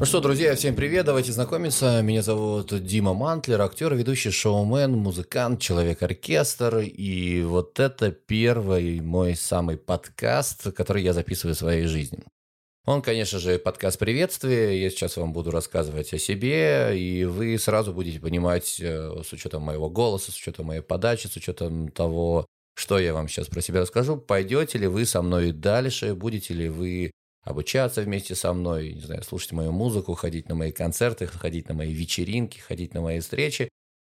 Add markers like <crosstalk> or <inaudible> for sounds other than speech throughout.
Ну что, друзья, всем привет, давайте знакомиться. Меня зовут Дима Мантлер, актер, ведущий шоумен, музыкант, человек-оркестр. И вот это первый мой самый подкаст, который я записываю в своей жизни. Он, конечно же, подкаст приветствия. Я сейчас вам буду рассказывать о себе, и вы сразу будете понимать, э, с учетом моего голоса, с учетом моей подачи, с учетом того, что я вам сейчас про себя расскажу, пойдете ли вы со мной дальше, будете ли вы обучаться вместе со мной, не знаю, слушать мою музыку, ходить на мои концерты, ходить на мои вечеринки, ходить на мои встречи.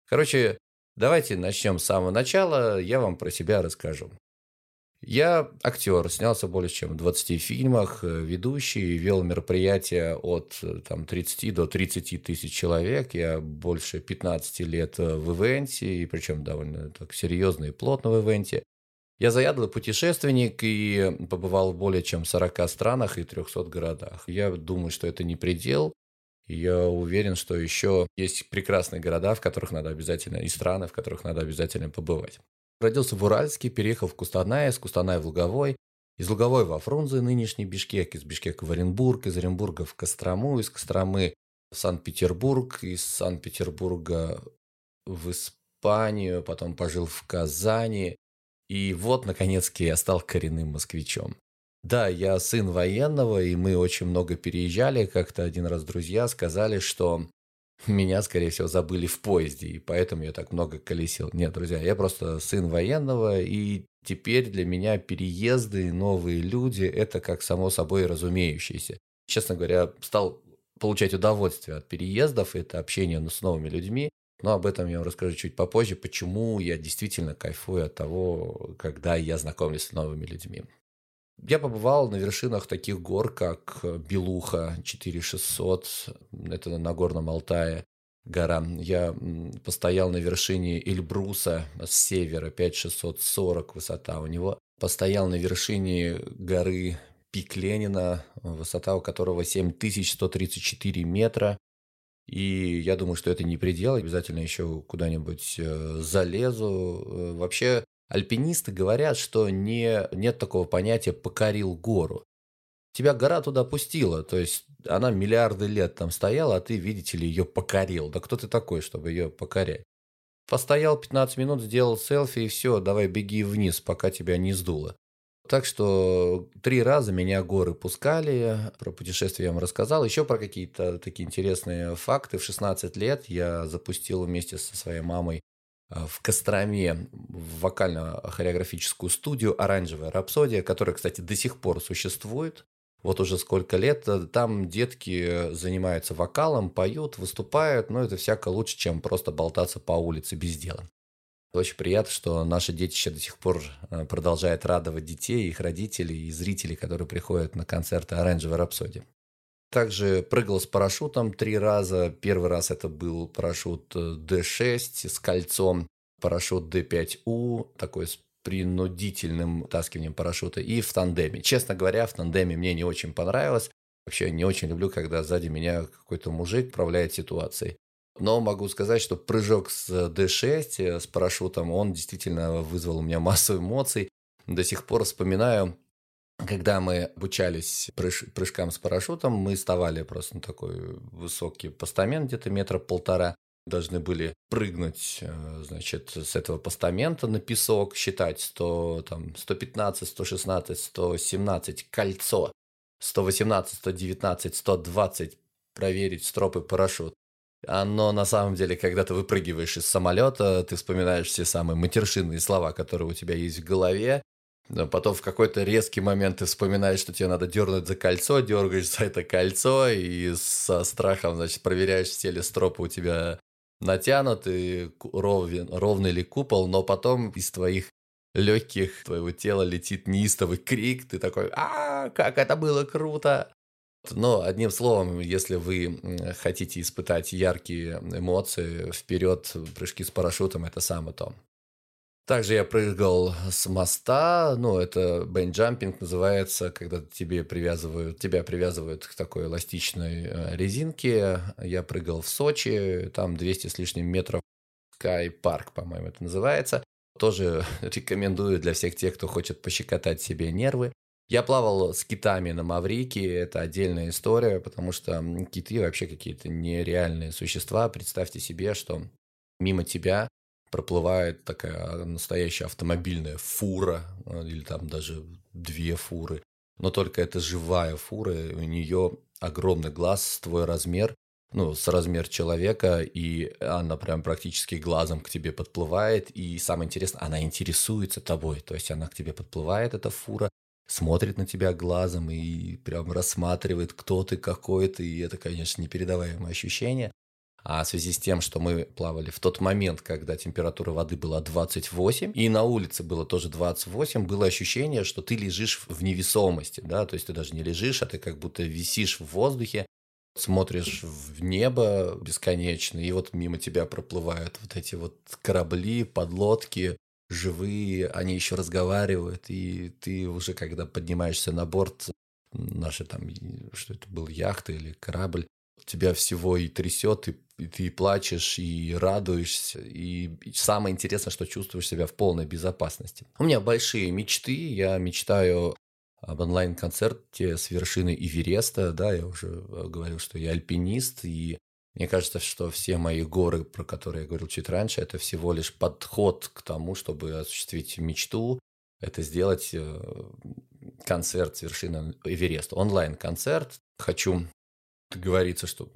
Короче, давайте начнем с самого начала, я вам про себя расскажу. Я актер, снялся более чем в 20 фильмах, э, ведущий, вел мероприятия от э, там, 30 до 30 тысяч человек. Я больше 15 лет э, в ивенте, и причем довольно так серьезно и плотно в ивенте. Я заядлый путешественник и побывал в более чем 40 странах и 300 городах. Я думаю, что это не предел. Я уверен, что еще есть прекрасные города, в которых надо обязательно, и страны, в которых надо обязательно побывать. Родился в Уральске, переехал в Кустанай, с Кустаная в Луговой, из Луговой во Фрунзе, нынешний Бишкек, из Бишкека в Оренбург, из Оренбурга в Кострому, из Костромы в Санкт-Петербург, из Санкт-Петербурга в Испанию, потом пожил в Казани, и вот, наконец-таки, я стал коренным москвичом. Да, я сын военного, и мы очень много переезжали. Как-то один раз друзья сказали, что меня, скорее всего, забыли в поезде, и поэтому я так много колесил. Нет, друзья, я просто сын военного, и теперь для меня переезды, новые люди – это как само собой разумеющееся. Честно говоря, стал получать удовольствие от переездов, это общение с новыми людьми. Но об этом я вам расскажу чуть попозже, почему я действительно кайфую от того, когда я знакомлюсь с новыми людьми. Я побывал на вершинах таких гор, как Белуха 4600, это на Горном Алтае гора. Я постоял на вершине Эльбруса с севера, 5640 высота у него. Постоял на вершине горы Пик Ленина, высота у которого 7134 метра. И я думаю, что это не предел, обязательно еще куда-нибудь э, залезу. Э, вообще, альпинисты говорят, что не, нет такого понятия «покорил гору». Тебя гора туда пустила, то есть она миллиарды лет там стояла, а ты, видите ли, ее покорил. Да кто ты такой, чтобы ее покорять? Постоял 15 минут, сделал селфи и все, давай беги вниз, пока тебя не сдуло. Так что три раза меня горы пускали, про путешествие я вам рассказал. Еще про какие-то такие интересные факты. В 16 лет я запустил вместе со своей мамой э, в Костроме вокально-хореографическую студию «Оранжевая рапсодия», которая, кстати, до сих пор существует. Вот уже сколько лет. Там детки занимаются вокалом, поют, выступают, но это всяко лучше, чем просто болтаться по улице без дела. Очень приятно, что наше детище до сих пор э, продолжает радовать детей, их родителей и зрителей, которые приходят на концерты «Оранжевой рапсодии». Также прыгал с парашютом три раза. Первый раз это был парашют D6 э, с кольцом, парашют D5U, такой с принудительным таскиванием парашюта, и в тандеме. Честно говоря, в тандеме мне не очень понравилось. Вообще не очень люблю, когда сзади меня какой-то мужик управляет ситуацией. Но могу сказать, что прыжок с D6, э, с парашютом, он действительно вызвал у меня <laughs> массу эмоций. До сих пор вспоминаю, когда мы обучались прыж, прыжкам с парашютом, мы вставали просто на такой высокий постамент, где-то метра полтора. Должны были прыгнуть, э, значит, с этого постамента на песок, считать 100, там, 115, 116, 117, кольцо, 118, 119, 120, проверить стропы парашют. Оно на самом деле, когда ты выпрыгиваешь из самолета, ты вспоминаешь все самые матершинные слова, которые у тебя есть в голове. Но потом в какой-то резкий момент ты вспоминаешь, что тебе надо дернуть за кольцо, дергаешь за это кольцо и со страхом, значит, проверяешь, все ли стропы у тебя натянуты, ровен, ровный ли купол, но потом из твоих легких твоего тела летит неистовый крик, ты такой, а, как это было круто! Но одним словом, если вы хотите испытать яркие эмоции, вперед прыжки с парашютом – это самое то. Также я прыгал с моста, ну, это бейнджампинг называется, когда тебе привязывают, тебя привязывают к такой эластичной э, резинке. Я прыгал в Сочи, там 200 с лишним метров, Sky Park, по-моему, это называется. Тоже <laughs> рекомендую для всех тех, кто хочет пощекотать себе нервы. Я плавал с китами на Маврике, это отдельная история, потому что киты вообще какие-то нереальные существа. Представьте себе, что мимо тебя проплывает такая настоящая автомобильная фура, э, или там даже две фуры, но только это живая фура, у нее огромный глаз, твой размер, ну, с размер человека, и она прям практически глазом к тебе подплывает, и самое интересное, она интересуется тобой, то есть она к тебе подплывает, эта фура, смотрит на тебя глазом и прям рассматривает, кто ты, какой ты, и это, конечно, непередаваемое ощущение. А в связи с тем, что мы плавали в тот момент, когда температура воды была 28, и на улице было тоже 28, было ощущение, что ты лежишь в невесомости, да, то есть ты даже не лежишь, а ты как будто висишь в воздухе, смотришь в небо бесконечно, и вот мимо тебя проплывают вот эти вот корабли, подлодки, живые, они еще разговаривают, и ты уже, когда поднимаешься на борт, наши там, что это был, яхта или корабль, тебя всего и трясет, и, и ты плачешь, и радуешься, и, и самое интересное, что чувствуешь себя в полной безопасности. У меня большие мечты, я мечтаю об онлайн-концерте с вершины Эвереста, да, я уже э, говорил, что я альпинист, и мне кажется, что все мои горы, про которые я говорил чуть раньше, это всего лишь подход к тому, чтобы осуществить мечту, это сделать э, концерт с вершины Эвереста, онлайн-концерт. Хочу говорится, что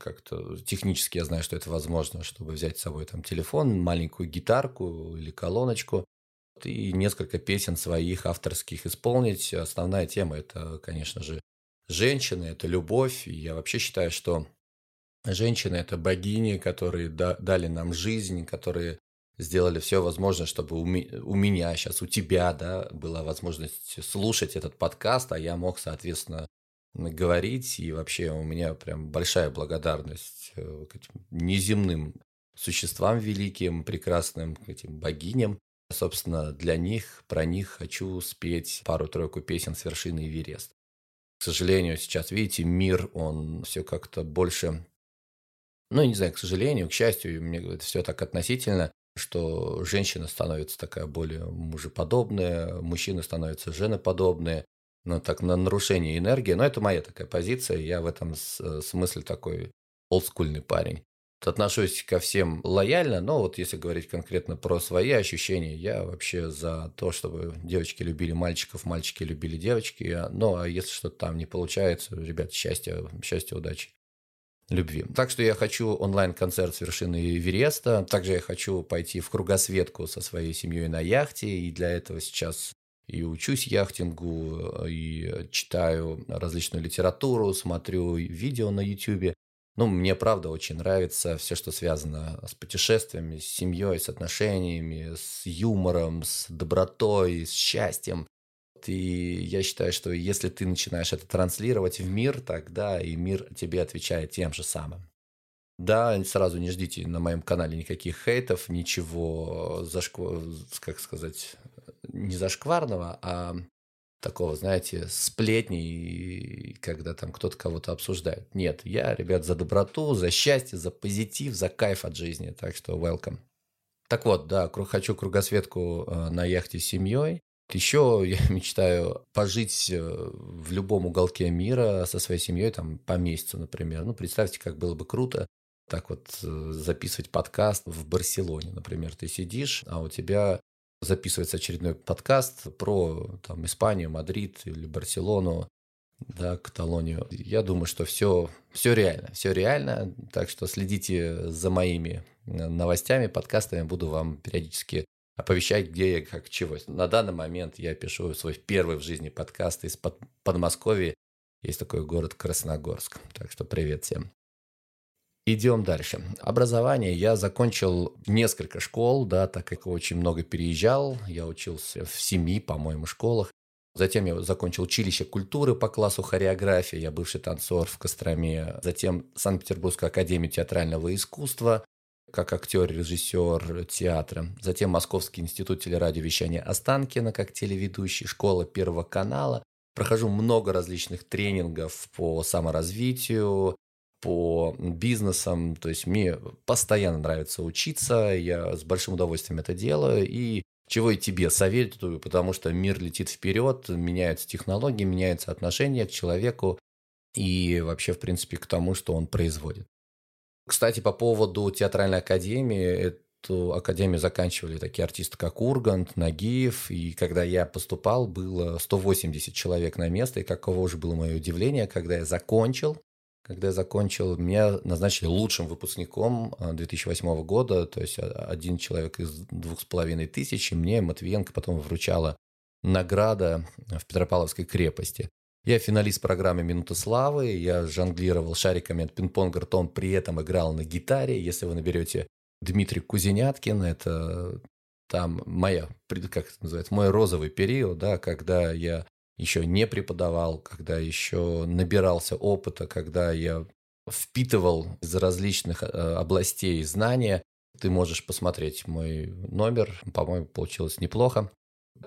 как-то технически я знаю, что это возможно, чтобы взять с собой там телефон, маленькую гитарку или колоночку и несколько песен своих авторских исполнить. Основная тема это, конечно же, женщины, это любовь. И я вообще считаю, что женщины это богини, которые дали нам жизнь, которые сделали все возможное, чтобы у, меня сейчас, у тебя, да, была возможность слушать этот подкаст, а я мог, соответственно, говорить. И вообще у меня прям большая благодарность э, к этим неземным существам великим, прекрасным, к этим богиням. Собственно, для них, про них хочу спеть пару-тройку песен с вершины Эверест. К сожалению, сейчас, видите, мир, он все как-то больше... Ну, не знаю, к сожалению, к счастью, мне это все так относительно, что женщина становится такая более мужеподобная, мужчины становятся женоподобные, ну, так, на нарушение энергии. Но это моя такая позиция, я в этом смысле такой олдскульный парень отношусь ко всем лояльно, но вот если говорить конкретно про свои ощущения, я вообще за то, чтобы девочки любили мальчиков, мальчики любили девочки. Ну, а если что-то там не получается, ребят, счастья, счастья, удачи любви. Так что я хочу онлайн-концерт с вершины Эвереста. Также я хочу пойти в кругосветку со своей семьей на яхте. И для этого сейчас и учусь яхтингу, и читаю различную литературу, смотрю видео на YouTube. Ну, мне правда очень нравится все, что связано с путешествиями, с семьей, с отношениями, с юмором, с добротой, с счастьем. И я считаю, что если ты начинаешь это транслировать в мир, тогда и мир тебе отвечает тем же самым. Да, сразу не ждите на моем канале никаких хейтов, ничего зашквар, как сказать, не зашкварного, а такого, знаете, сплетни, когда там кто-то кого-то обсуждает. Нет, я, ребят, за доброту, за счастье, за позитив, за кайф от жизни. Так что welcome. Так вот, да, хочу кругосветку э, на яхте с семьей. Еще я <laughs> мечтаю пожить э, в любом уголке мира со своей семьей, там, по месяцу, например. Ну, представьте, как было бы круто так вот э, записывать подкаст в Барселоне, например. Ты сидишь, а у тебя записывается очередной подкаст про там, Испанию, Мадрид или Барселону, да, Каталонию. Я думаю, что все, все реально, все реально, так что следите за моими э, новостями, подкастами, буду вам периодически оповещать, где я, как, чего. На данный момент я пишу свой первый в жизни подкаст из Подмосковья. Есть такой город Красногорск. Так что привет всем. Идем дальше. Образование. Я закончил несколько школ, да, так как очень много переезжал. Я учился в семи, по-моему, школах. Затем я закончил училище культуры по классу хореографии. Я бывший танцор в Костроме. Затем Санкт-Петербургскую академию театрального искусства как актер, режиссер театра. Затем Московский институт телерадиовещания Останкина как телеведущий, школа Первого канала. Прохожу много различных тренингов по саморазвитию, по бизнесам. То есть мне постоянно нравится учиться, я с большим удовольствием это делаю. И чего и тебе советую, потому что мир летит вперед, меняются технологии, меняются отношения к человеку и вообще, в принципе, к тому, что он производит. Кстати, по поводу театральной академии, эту академию заканчивали такие артисты, как Ургант, Нагиев, и когда я поступал, было 180 человек на место, и каково же было мое удивление, когда я закончил, когда я закончил, меня назначили лучшим выпускником 2008 а, года, то есть а, один человек из двух с половиной тысяч, и мне Матвиенко потом вручала награда в Петропавловской крепости. Я финалист программы «Минута славы», я жонглировал шариками от пинг-понга ртом, при этом играл на гитаре. Если вы наберете Дмитрий Кузеняткин, это там моя, как это называется, мой розовый период, да, когда я еще не преподавал, когда еще набирался опыта, когда я впитывал из различных э, областей знания. Ты можешь посмотреть мой номер, по-моему, получилось неплохо.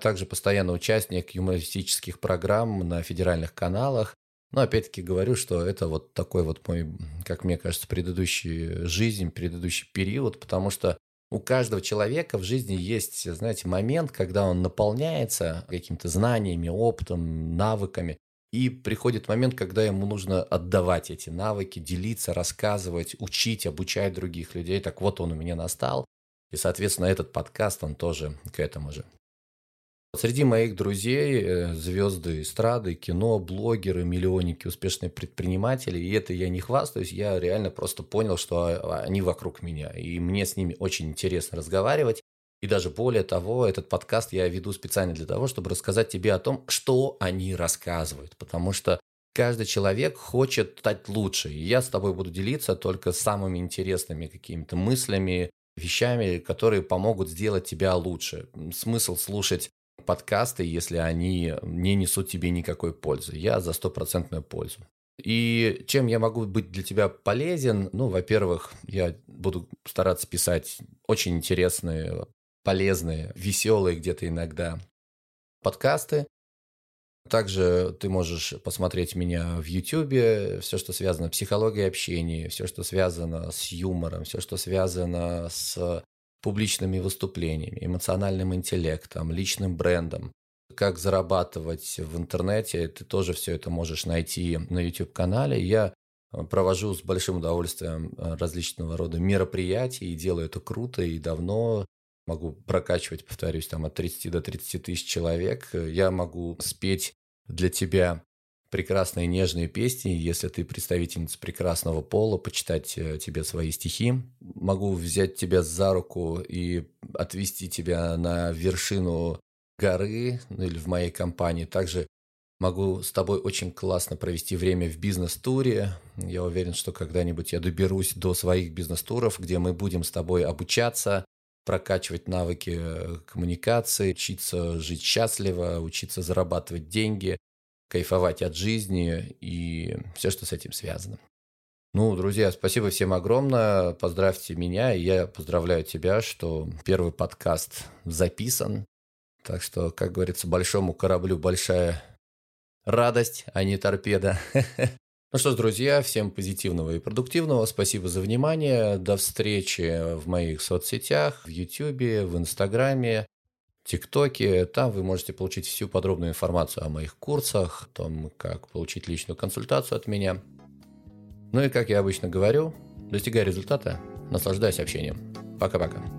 Также постоянно участник юмористических программ на федеральных каналах. Но опять-таки говорю, что это вот такой вот мой, как мне кажется, предыдущий жизнь, предыдущий период, потому что у каждого человека в жизни есть, знаете, момент, когда он наполняется какими-то знаниями, опытом, навыками, и приходит момент, когда ему нужно отдавать эти навыки, делиться, рассказывать, учить, обучать других людей. Так вот он у меня настал. И, соответственно, этот подкаст, он тоже к этому же. Среди моих друзей э, звезды эстрады, кино, блогеры, миллионники, успешные предприниматели. И это я не хвастаюсь, я реально просто понял, что а, они вокруг меня. И мне с ними очень интересно разговаривать. И даже более того, этот подкаст я веду специально для того, чтобы рассказать тебе о том, что они рассказывают. Потому что каждый человек хочет стать лучше. И я с тобой буду делиться только самыми интересными какими-то мыслями, вещами, которые помогут сделать тебя лучше. Смысл слушать подкасты, если они не несут тебе никакой пользы. Я за стопроцентную пользу. И чем я могу быть для тебя полезен? Ну, во-первых, я буду стараться писать очень интересные, полезные, веселые где-то иногда подкасты. Также ты можешь посмотреть меня в YouTube, все, что связано с психологией общения, все, что связано с юмором, все, что связано с публичными выступлениями, эмоциональным интеллектом, личным брендом. Как зарабатывать в интернете, ты тоже все это можешь найти на YouTube-канале. Я э, провожу с большим удовольствием э, различного рода мероприятия и делаю это круто и давно. Могу прокачивать, повторюсь, там от 30 до 30 тысяч человек. Я могу спеть для тебя прекрасные нежные песни, если ты представительница прекрасного пола, почитать э, тебе свои стихи. Могу взять тебя за руку и отвести тебя на вершину горы, ну или в моей компании. Также могу с тобой очень классно провести время в бизнес-туре. Я уверен, что когда-нибудь я доберусь до своих бизнес-туров, где мы будем с тобой обучаться, прокачивать навыки коммуникации, учиться жить счастливо, учиться зарабатывать деньги, кайфовать от жизни и все, что с этим связано. Ну, друзья, спасибо всем огромное. Поздравьте меня, и я поздравляю тебя, что первый подкаст записан. Так что, как говорится, большому кораблю большая радость, а не торпеда. <laughs> Ну что ж, друзья, всем позитивного и продуктивного. Спасибо за внимание. До встречи в моих соцсетях, в YouTube, в Инстаграме. ТикТоке. Там вы можете получить всю подробную информацию о моих курсах, о том, как получить личную консультацию от меня. Ну и как я обычно говорю, достигай результата, наслаждайся общением. Пока-пока.